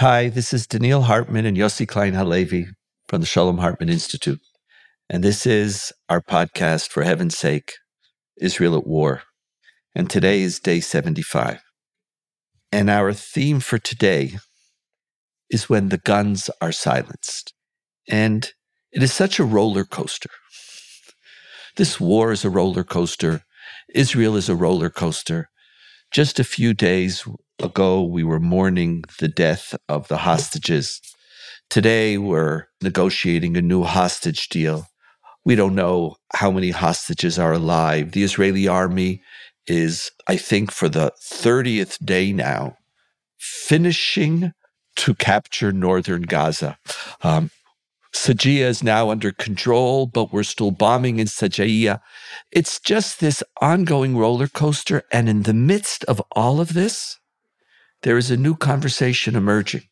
Hi, this is Donniel Hartman and Yossi Klein Halevi from the Shalom Hartman Institute. And this is our podcast, For Heaven's Sake Israel at War. And today is day 75. And our theme for today is when the guns are silenced. And it is such a roller coaster. This war is a roller coaster. Israel is a roller coaster. Just a few days ago, we were mourning the death of the hostages. Today, we're negotiating a new hostage deal. We don't know how many hostages are alive. The Israeli army is, I think, for the 30th day now, finishing to capture northern Gaza. Um, Sajia is now under control, but we're still bombing in Sajia. It's just this ongoing roller coaster. And in the midst of all of this, there is a new conversation emerging,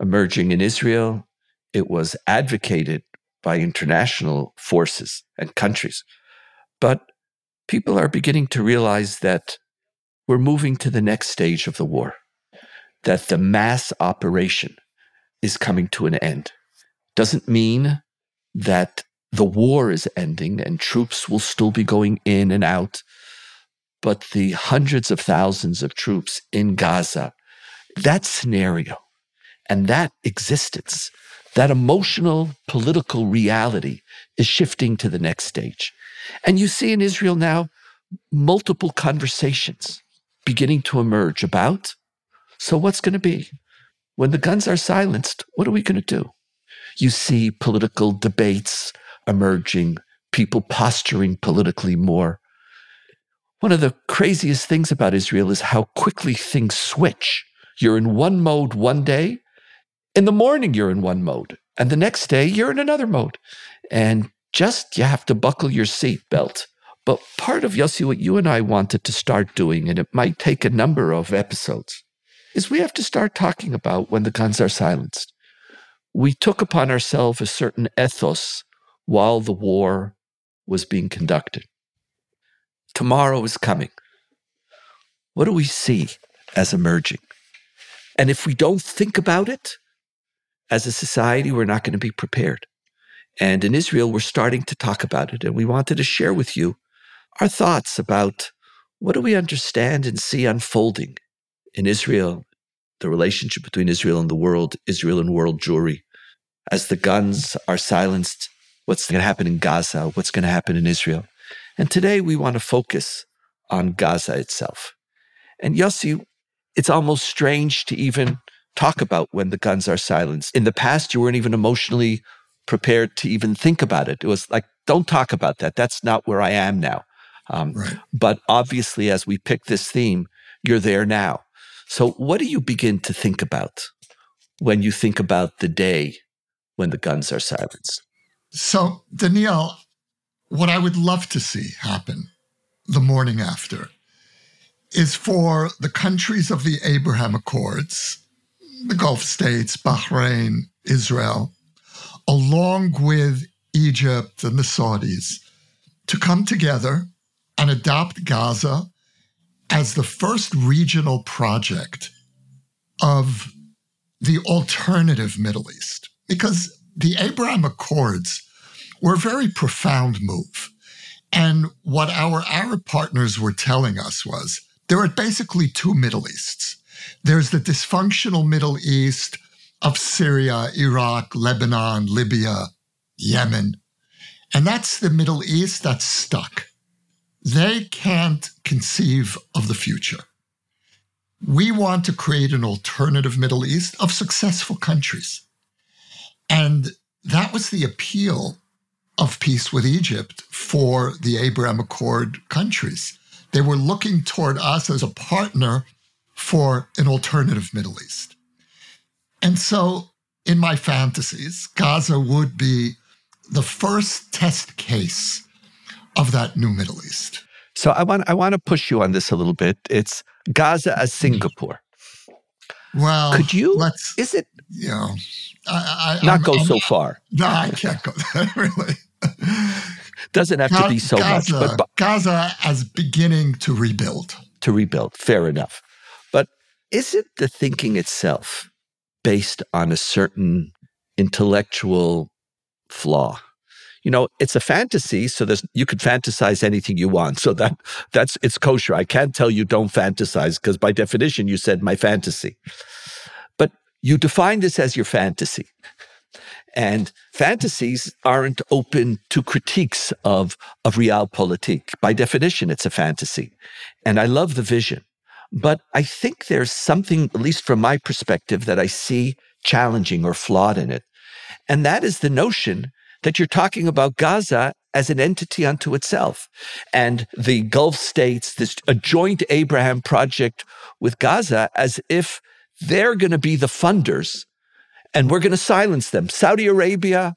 emerging in Israel. It was advocated by international forces and countries. But people are beginning to realize that we're moving to the next stage of the war, that the mass operation is coming to an end. Doesn't mean that the war is ending and troops will still be going in and out, but the hundreds of thousands of troops in Gaza, that scenario and that existence, that emotional political reality is shifting to the next stage. And you see in Israel now multiple conversations beginning to emerge about so, what's going to be? When the guns are silenced, what are we going to do? You see political debates emerging, people posturing politically more. One of the craziest things about Israel is how quickly things switch. You're in one mode one day, in the morning, you're in one mode, and the next day, you're in another mode. And just you have to buckle your seatbelt. But part of Yossi, what you and I wanted to start doing, and it might take a number of episodes, is we have to start talking about when the guns are silenced. We took upon ourselves a certain ethos while the war was being conducted. Tomorrow is coming. What do we see as emerging? And if we don't think about it, as a society, we're not going to be prepared. And in Israel, we're starting to talk about it. And we wanted to share with you our thoughts about what do we understand and see unfolding in Israel, the relationship between Israel and the world, Israel and world Jewry. As the guns are silenced, what's going to happen in Gaza? What's going to happen in Israel? And today we want to focus on Gaza itself. And Yossi, it's almost strange to even talk about when the guns are silenced. In the past, you weren't even emotionally prepared to even think about it. It was like, don't talk about that. That's not where I am now. Um, right. But obviously, as we pick this theme, you're there now. So, what do you begin to think about when you think about the day when the guns are silenced? So, Donniel, what I would love to see happen the morning after is for the countries of the Abraham Accords, the Gulf states, Bahrain, Israel, along with Egypt and the Saudis, to come together and adopt Gaza as the first regional project of the alternative Middle East. Because the Abraham Accords were a very profound move. And what our Arab partners were telling us was there are basically two Middle Easts. There's the dysfunctional Middle East of Syria, Iraq, Lebanon, Libya, Yemen. And that's the Middle East that's stuck. They can't conceive of the future. We want to create an alternative Middle East of successful countries. And that was the appeal of peace with Egypt for the Abraham Accord countries. They were looking toward us as a partner for an alternative Middle East. And so, in my fantasies, Gaza would be the first test case of that new Middle East. So I want I want to push you on this a little bit. It's Gaza as Singapore. Well, could you? Let's, is it? You know, I, I, not I'm, go I'm, so far. No, I can't go there. Really, doesn't have Ga- to be so Gaza, much. But, but Gaza as beginning to rebuild. To rebuild, fair enough. But is it the thinking itself based on a certain intellectual flaw. You know, it's a fantasy, so there's you could fantasize anything you want. So that that's it's kosher. I can't tell you don't fantasize because by definition you said my fantasy. But you define this as your fantasy. And fantasies aren't open to critiques of, of realpolitik. By definition, it's a fantasy. And I love the vision. But I think there's something, at least from my perspective, that I see challenging or flawed in it. And that is the notion that you're talking about Gaza as an entity unto itself. And the Gulf states, this a joint Abraham project with Gaza, as if they're going to be the funders and we're going to silence them. Saudi Arabia,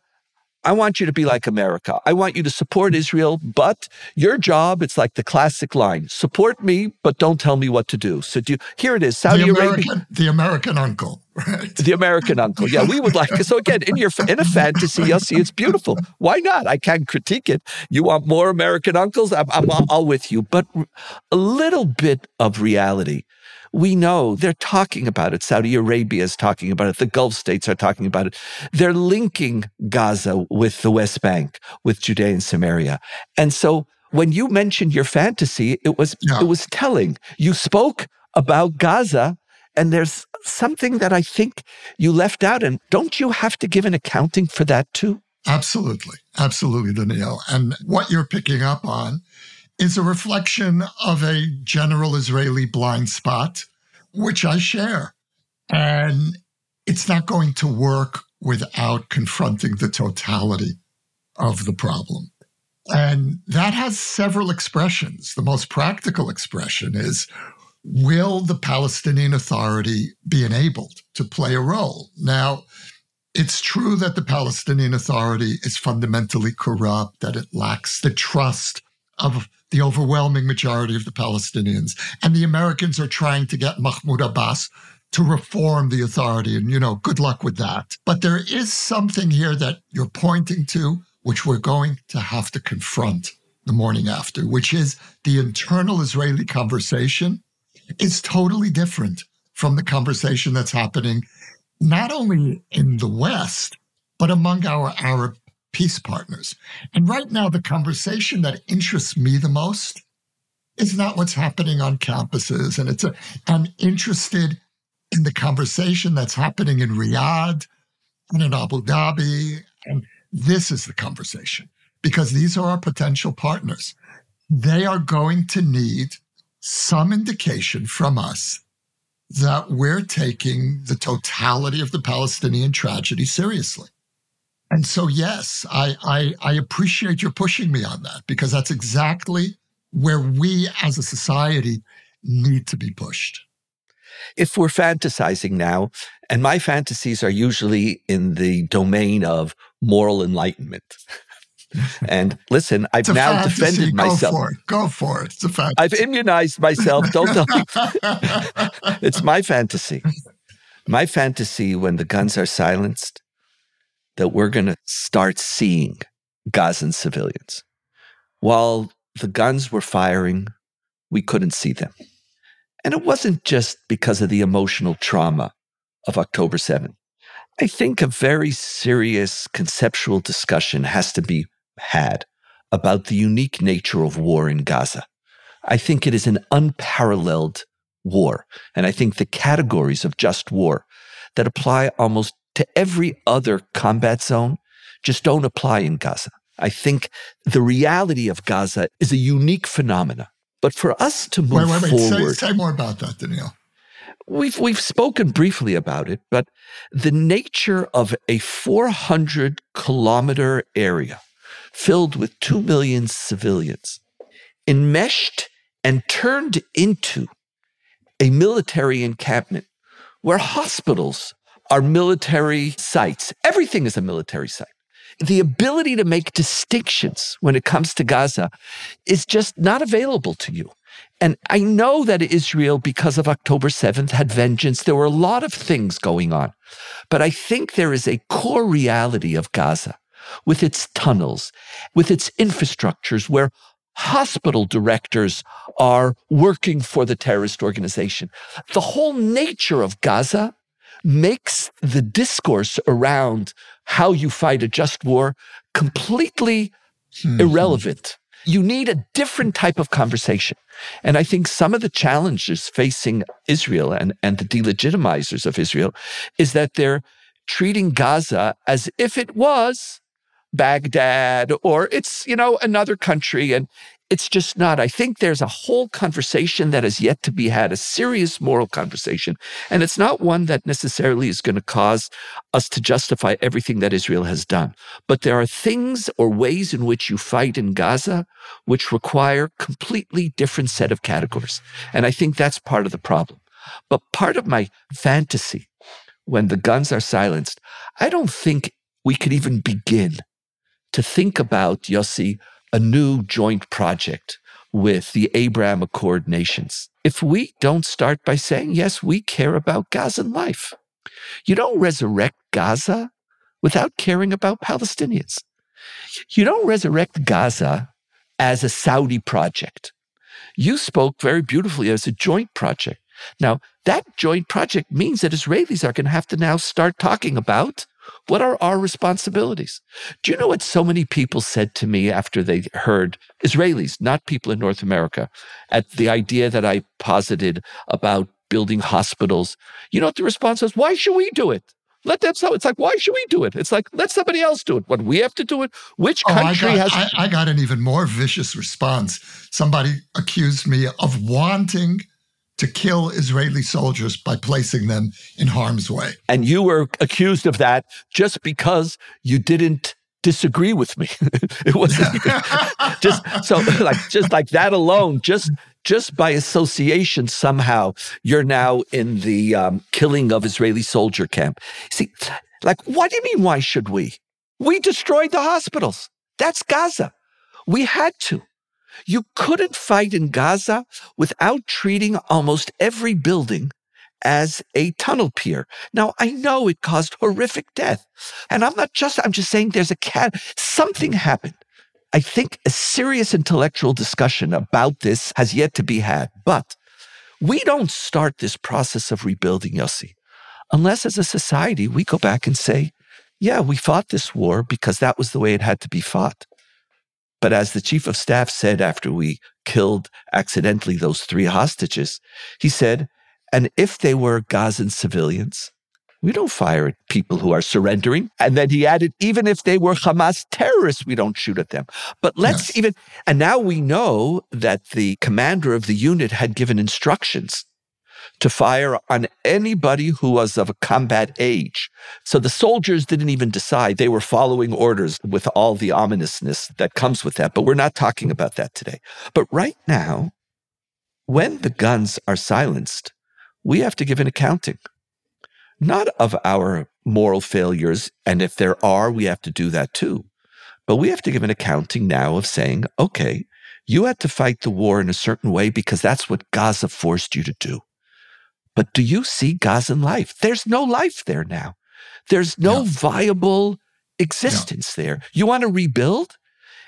I want you to be like America. I want you to support Israel, but your job, it's like the classic line support me, but don't tell me what to do. So do you, here it is Saudi the Arabia. The American uncle, right? The American uncle. Yeah, we would like, it. so again, in your, in a fantasy, you'll see it's beautiful. Why not? I can't critique it. You want more American uncles? I'm, I'm all with you, but a little bit of reality we know they're talking about it. Saudi Arabia is talking about it. The Gulf states are talking about it. They're linking Gaza with the West Bank, with Judea and Samaria. And so when you mentioned your fantasy, it was yeah. it was telling. You spoke about Gaza and there's something that I think you left out. And don't you have to give an accounting for that too? Absolutely. Absolutely, Donniel. And what you're picking up on is a reflection of a general Israeli blind spot, which I share. And it's not going to work without confronting the totality of the problem. And that has several expressions. The most practical expression is Will the Palestinian Authority be enabled to play a role? Now, it's true that the Palestinian Authority is fundamentally corrupt, that it lacks the trust of the overwhelming majority of the Palestinians. And the Americans are trying to get Mahmoud Abbas to reform the authority. And, you know, good luck with that. But there is something here that you're pointing to, which we're going to have to confront the morning after, which is the internal Israeli conversation is totally different from the conversation that's happening not only in the West, but among our Arab peace partners. And right now, the conversation that interests me the most is not what's happening on campuses. And it's a, I'm interested in the conversation that's happening in Riyadh and in Abu Dhabi. And this is the conversation because these are our potential partners. They are going to need some indication from us that we're taking the totality of the Palestinian tragedy seriously. And so, yes, I, I, I appreciate your pushing me on that because that's exactly where we as a society need to be pushed. If we're fantasizing now, and my fantasies are usually in the domain of moral enlightenment. And listen, I've now fantasy. defended Go myself. For it. Go for it. It's a fantasy. I've immunized myself. Don't tell me. it's my fantasy. My fantasy when the guns are silenced that we're going to start seeing Gazan civilians. While the guns were firing, we couldn't see them. And it wasn't just because of the emotional trauma of October 7. I think a very serious conceptual discussion has to be had about the unique nature of war in Gaza. I think it is an unparalleled war. And I think the categories of just war that apply almost to every other combat zone just don't apply in Gaza. I think the reality of Gaza is a unique phenomena. But for us to move wait, wait, wait. forward, say, say more about that, Donniel. We've we've spoken briefly about it, but the nature of a 400 kilometer area filled with 2 million civilians enmeshed and turned into a military encampment where hospitals are military sites. Everything is a military site. The ability to make distinctions when it comes to Gaza is just not available to you. And I know that Israel, because of October 7th, had vengeance. There were a lot of things going on. But I think there is a core reality of Gaza with its tunnels, with its infrastructures, where hospital directors are working for the terrorist organization. The whole nature of Gaza makes the discourse around how you fight a just war completely mm-hmm. irrelevant. You need a different type of conversation. And I think some of the challenges facing Israel and, and the delegitimizers of Israel is that they're treating Gaza as if it was Baghdad or it's, you know, another country. And it's just not. I think there's a whole conversation that has yet to be had, a serious moral conversation. And it's not one that necessarily is going to cause us to justify everything that Israel has done. But there are things or ways in which you fight in Gaza which require completely different set of categories. And I think that's part of the problem. But part of my fantasy when the guns are silenced, I don't think we could even begin to think about, Yossi, a new joint project with the Abraham Accord nations. If we don't start by saying, yes, we care about Gazan life, you don't resurrect Gaza without caring about Palestinians. You don't resurrect Gaza as a Saudi project. You spoke very beautifully as a joint project. Now, that joint project means that Israelis are going to have to now start talking about what are our responsibilities? Do you know what so many people said to me after they heard Israelis, not people in North America, at the idea that I posited about building hospitals? You know what the response was? Why should we do it? Let them so. It's like, why should we do it? It's like, let somebody else do it. When we have to do it, which country oh, I got, has? I, I got an even more vicious response. Somebody accused me of wanting to kill Israeli soldiers by placing them in harm's way. And you were accused of that just because you didn't disagree with me. it wasn't just so like just like that alone, just just by association, somehow you're now in the um, killing of Israeli soldier camp. See, like, what do you mean? Why should we? We destroyed the hospitals. That's Gaza. We had to. You couldn't fight in Gaza without treating almost every building as a tunnel pier. Now, I know it caused horrific death. And I'm not just, I'm just saying there's a cat, something happened. I think a serious intellectual discussion about this has yet to be had. But we don't start this process of rebuilding Yossi unless as a society we go back and say, yeah, we fought this war because that was the way it had to be fought. But as the chief of staff said after we killed accidentally those three hostages, he said, and if they were Gazan civilians, we don't fire at people who are surrendering. And then he added, even if they were Hamas terrorists, we don't shoot at them. But let's yes. even, and now we know that the commander of the unit had given instructions to fire on anybody who was of a combat age. So the soldiers didn't even decide. They were following orders with all the ominousness that comes with that. But we're not talking about that today. But right now, when the guns are silenced, we have to give an accounting, not of our moral failures. And if there are, we have to do that too. But we have to give an accounting now of saying, okay, you had to fight the war in a certain way because that's what Gaza forced you to do. But do you see Gazan life? There's no life there now. There's no, viable existence there. You want to rebuild?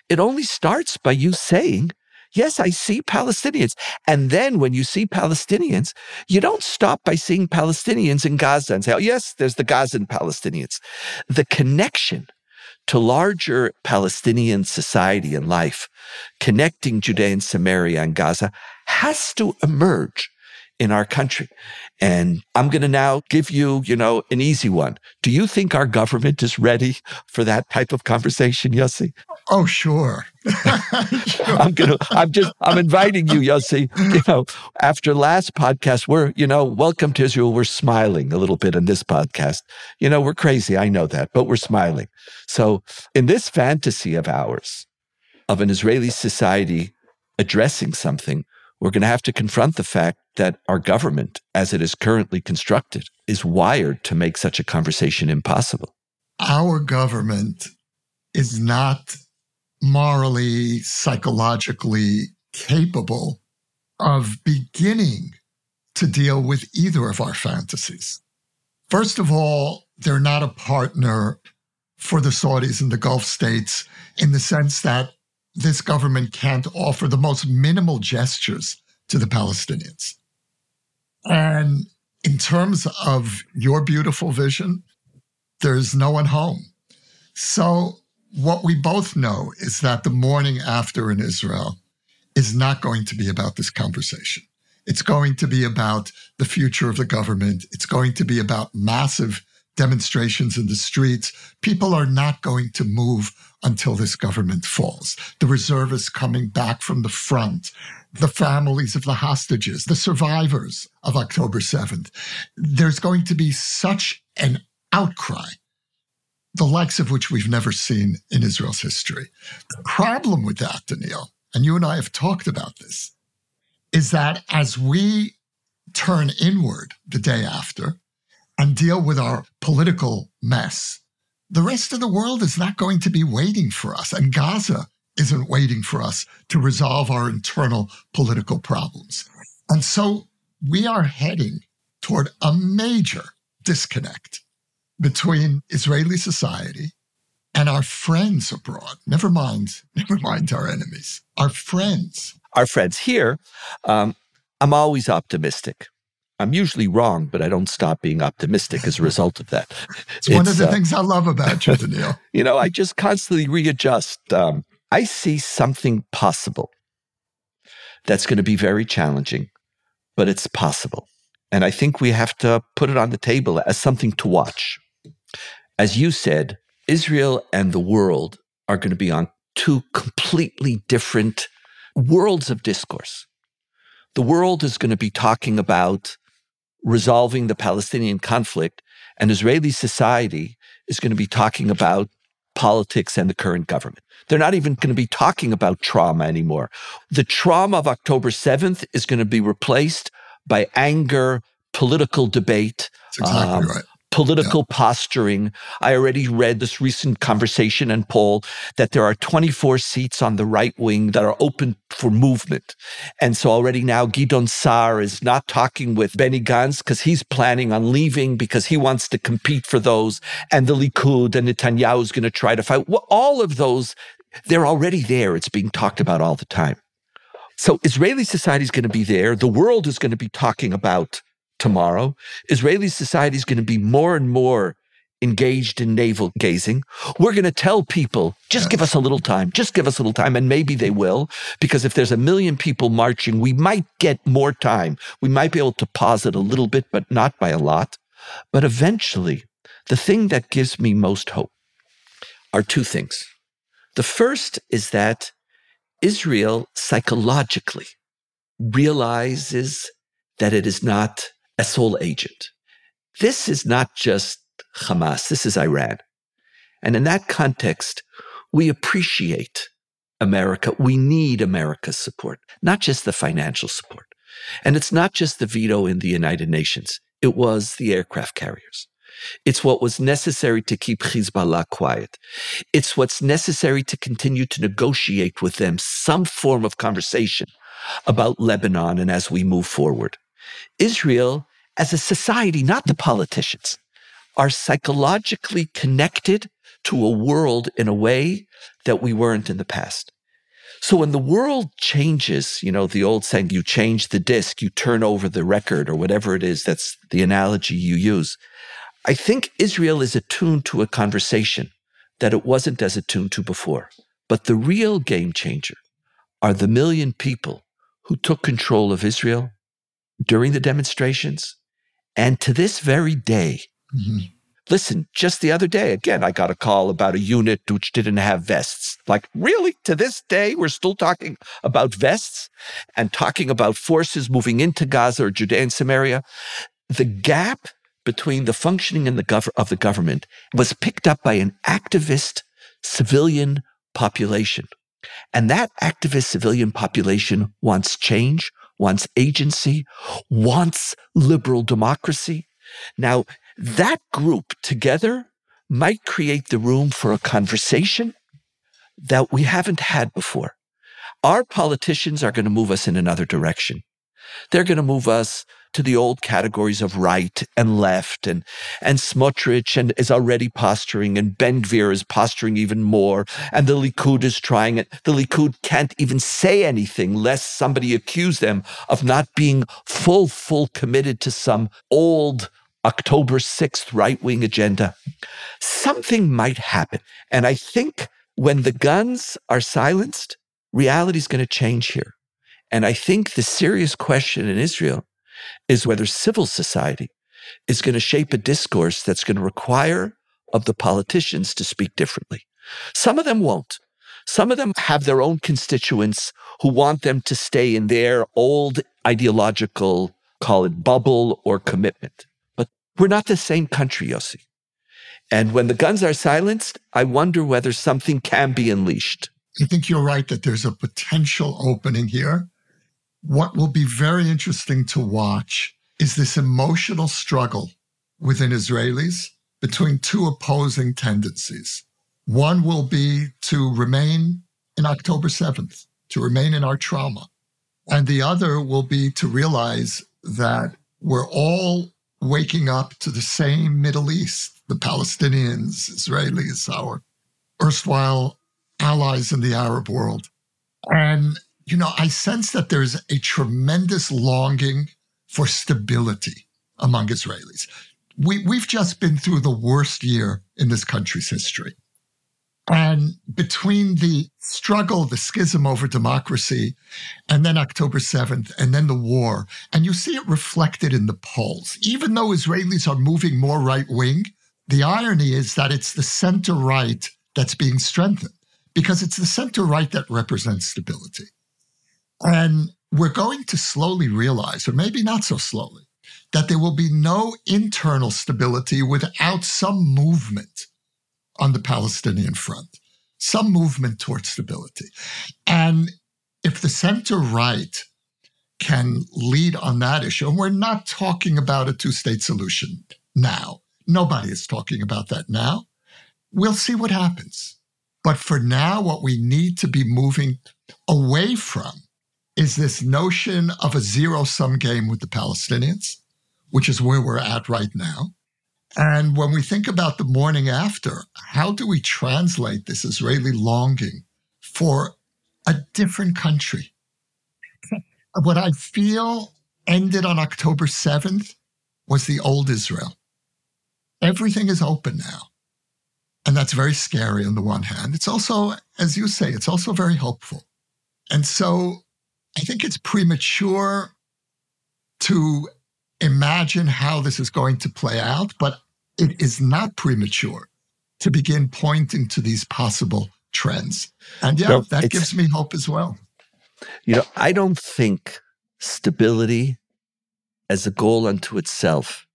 It only starts by you saying, Yes, I see Palestinians. And then when you see Palestinians, you don't stop by seeing Palestinians in Gaza and say, Oh, yes, there's the Gazan Palestinians. The connection to larger Palestinian society and life, connecting Judea and Samaria and Gaza, has to emerge in our country. And I'm going to now give you, you know, an easy one. Do you think our government is ready for that type of conversation, Yossi? Oh, sure. sure. I'm going to, I'm just, I'm inviting you, Yossi. You know, after last podcast, we're, you know, welcome to Israel. We're smiling a little bit in this podcast. You know, we're crazy. I know that, but we're smiling. So in this fantasy of ours, of an Israeli society addressing something, we're going to have to confront the fact that our government, as it is currently constructed, is wired to make such a conversation impossible. Our government is not morally, psychologically capable of beginning to deal with either of our fantasies. First of all, they're not a partner for the Saudis and the Gulf states in the sense that this government can't offer the most minimal gestures to the Palestinians. And in terms of your beautiful vision, there's no one home. So, what we both know is that the morning after in Israel is not going to be about this conversation. It's going to be about the future of the government. It's going to be about massive demonstrations in the streets. People are not going to move until this government falls. The reservists coming back from the front, the families of the hostages, the survivors of October 7th. There's going to be such an outcry, the likes of which we've never seen in Israel's history. The problem with that, Donniel, and you and I have talked about this, is that as we turn inward the day after and deal with our political mess, the rest of the world is not going to be waiting for us. And Gaza isn't waiting for us to resolve our internal political problems. And so we are heading toward a major disconnect between Israeli society and our friends abroad. Never mind, never mind our enemies, our friends. Our friends here, um, I'm always optimistic. I'm usually wrong, but I don't stop being optimistic as a result of that. it's, it's one of the uh, things I love about you, Donniel. you know, I just constantly readjust. Um, I see something possible that's going to be very challenging, but it's possible. And I think we have to put it on the table as something to watch. As you said, Israel and the world are going to be on two completely different worlds of discourse. The world is going to be talking about resolving the Palestinian conflict, and Israeli society is going to be talking about politics and the current government. They're not even going to be talking about trauma anymore. The trauma of October 7th is going to be replaced by anger, political debate, That's exactly um, right political yeah. posturing. I already read this recent conversation and poll that there are 24 seats on the right wing that are open for movement. And so already now Gideon Sa'ar is not talking with Benny Gantz because he's planning on leaving because he wants to compete for those. And the Likud and Netanyahu is going to try to fight. Well, all of those, they're already there. It's being talked about all the time. So Israeli society is going to be there. The world is going to be talking about tomorrow. Israeli society is going to be more and more engaged in navel gazing. We're going to tell people, just give us a little time, just give us a little time. And maybe they will, because if there's a million people marching, we might get more time. We might be able to pause it a little bit, but not by a lot. But eventually, the thing that gives me most hope are two things. The first is that Israel psychologically realizes that it is not a sole agent. This is not just Hamas, this is Iran. And in that context, we appreciate America. We need America's support, not just the financial support. And it's not just the veto in the United Nations, it was the aircraft carriers. It's what was necessary to keep Hezbollah quiet. It's what's necessary to continue to negotiate with them some form of conversation about Lebanon and as we move forward. Israel, as a society, not the politicians, are psychologically connected to a world in a way that we weren't in the past. So when the world changes, you know, the old saying, you change the disc, you turn over the record or whatever it is, that's the analogy you use. I think Israel is attuned to a conversation that it wasn't as attuned to before. But the real game changer are the million people who took control of Israel during the demonstrations and to this very day. Mm-hmm. Listen, just the other day, again, I got a call about a unit which didn't have vests. Like, really? To this day, we're still talking about vests and talking about forces moving into Gaza or Judea and Samaria. The gap between the functioning and the gov- of the government was picked up by an activist civilian population. And that activist civilian population wants change, wants agency, wants liberal democracy. Now, that group together might create the room for a conversation that we haven't had before. Our politicians are going to move us in another direction. They're going to move us to the old categories of right and left and, and Smotrich and is already posturing and Ben Gvir is posturing even more. And the Likud is trying it. The Likud can't even say anything lest somebody accuse them of not being full, full committed to some old October 6th right wing agenda. Something might happen. And I think when the guns are silenced, reality is going to change here. And I think the serious question in Israel is whether civil society is going to shape a discourse that's going to require of the politicians to speak differently. Some of them won't. Some of them have their own constituents who want them to stay in their old ideological, call it bubble or commitment. But we're not the same country, Yossi. And when the guns are silenced, I wonder whether something can be unleashed. I think you're right that there's a potential opening here. What will be very interesting to watch is this emotional struggle within Israelis between two opposing tendencies. One will be to remain in October 7th, to remain in our trauma. And the other will be to realize that we're all waking up to the same Middle East, the Palestinians, Israelis, our erstwhile allies in the Arab world. And, you know, I sense that there's a tremendous longing for stability among Israelis. We, we've just been through the worst year in this country's history. And between the struggle, the schism over democracy, and then October 7th, and then the war, and you see it reflected in the polls. Even though Israelis are moving more right wing, the irony is that it's the center right that's being strengthened because it's the center right that represents stability. And we're going to slowly realize, or maybe not so slowly, that there will be no internal stability without some movement on the Palestinian front, some movement towards stability. And if the center right can lead on that issue, and we're not talking about a two state solution now, nobody is talking about that now. We'll see what happens. But for now, what we need to be moving away from is this notion of a zero sum game with the Palestinians, which is where we're at right now. And when we think about the morning after, how do we translate this Israeli longing for a different country? What I feel ended on October 7th was the old Israel. Everything is open now. And that's very scary on the one hand. It's also, as you say, it's also very hopeful. And so I think it's premature to imagine how this is going to play out, but it is not premature to begin pointing to these possible trends. And yeah, that gives me hope as well. You know, I don't think stability as a goal unto itself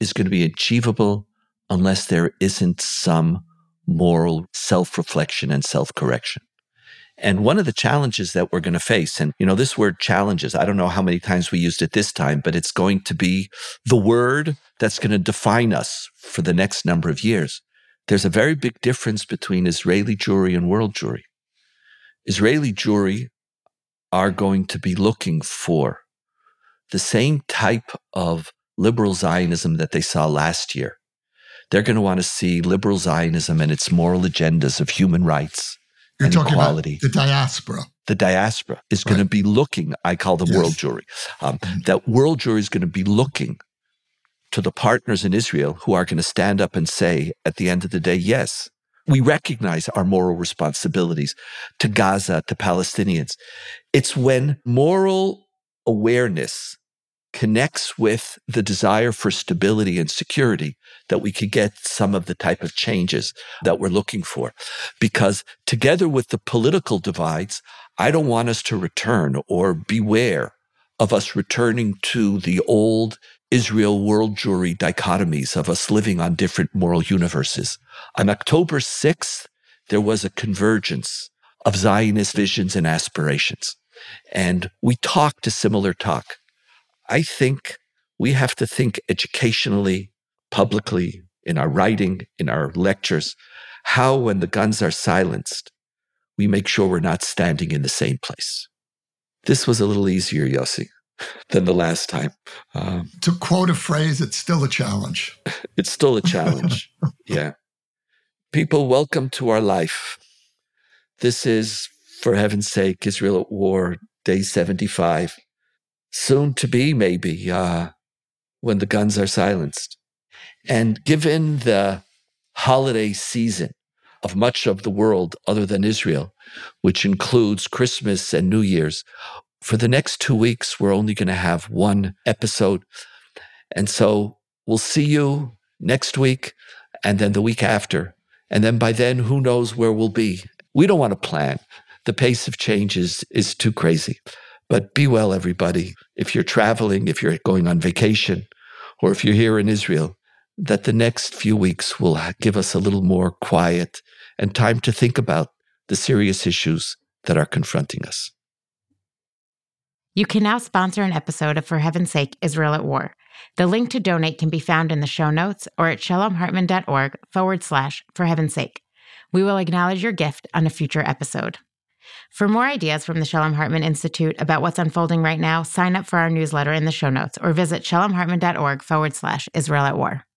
is going to be achievable unless there isn't some moral self reflection and self correction. And one of the challenges that we're going to face, and you know, this word challenges, I don't know how many times we used it this time, but it's going to be the word that's going to define us for the next number of years. There's a very big difference between Israeli Jewry and world Jewry. Israeli Jewry are going to be looking for the same type of liberal Zionism that they saw last year. They're going to want to see liberal Zionism and its moral agendas of human rights you're talking equality. about the diaspora. The diaspora is right. going to be looking, I call them yes. world Jewry. Um, mm-hmm. That world Jewry is going to be looking to the partners in Israel who are going to stand up and say at the end of the day, yes, we recognize our moral responsibilities to Gaza, to Palestinians. It's when moral awareness connects with the desire for stability and security that we could get some of the type of changes that we're looking for. Because together with the political divides, I don't want us to return or beware of us returning to the old Israel world Jewry dichotomies of us living on different moral universes. On October 6th, there was a convergence of Zionist visions and aspirations. And we talked a similar talk. I think we have to think educationally, publicly, in our writing, in our lectures, how when the guns are silenced, we make sure we're not standing in the same place. This was a little easier, Yossi. than the last time. Um, to quote a phrase, it's still a challenge. It's still a challenge. yeah. People, welcome to our life. This is, for heaven's sake, Israel at War, day 75. Soon to be, maybe, uh, when the guns are silenced. And given the holiday season of much of the world other than Israel, which includes Christmas and New Year's, for the next two weeks, we're only going to have one episode. And so we'll see you next week and then the week after. And then by then, who knows where we'll be? We don't want to plan. The pace of change is, is too crazy. But be well, everybody. If you're traveling, if you're going on vacation, or if you're here in Israel, that the next few weeks will give us a little more quiet and time to think about the serious issues that are confronting us. You can now sponsor an episode of For Heaven's Sake, Israel at War. The link to donate can be found in the show notes or at shalomhartman.org forward slash For Heaven's Sake. We will acknowledge your gift on a future episode. For more ideas from the Shalom Hartman Institute about what's unfolding right now, sign up for our newsletter in the show notes or visit shalomhartman.org forward slash Israel at War.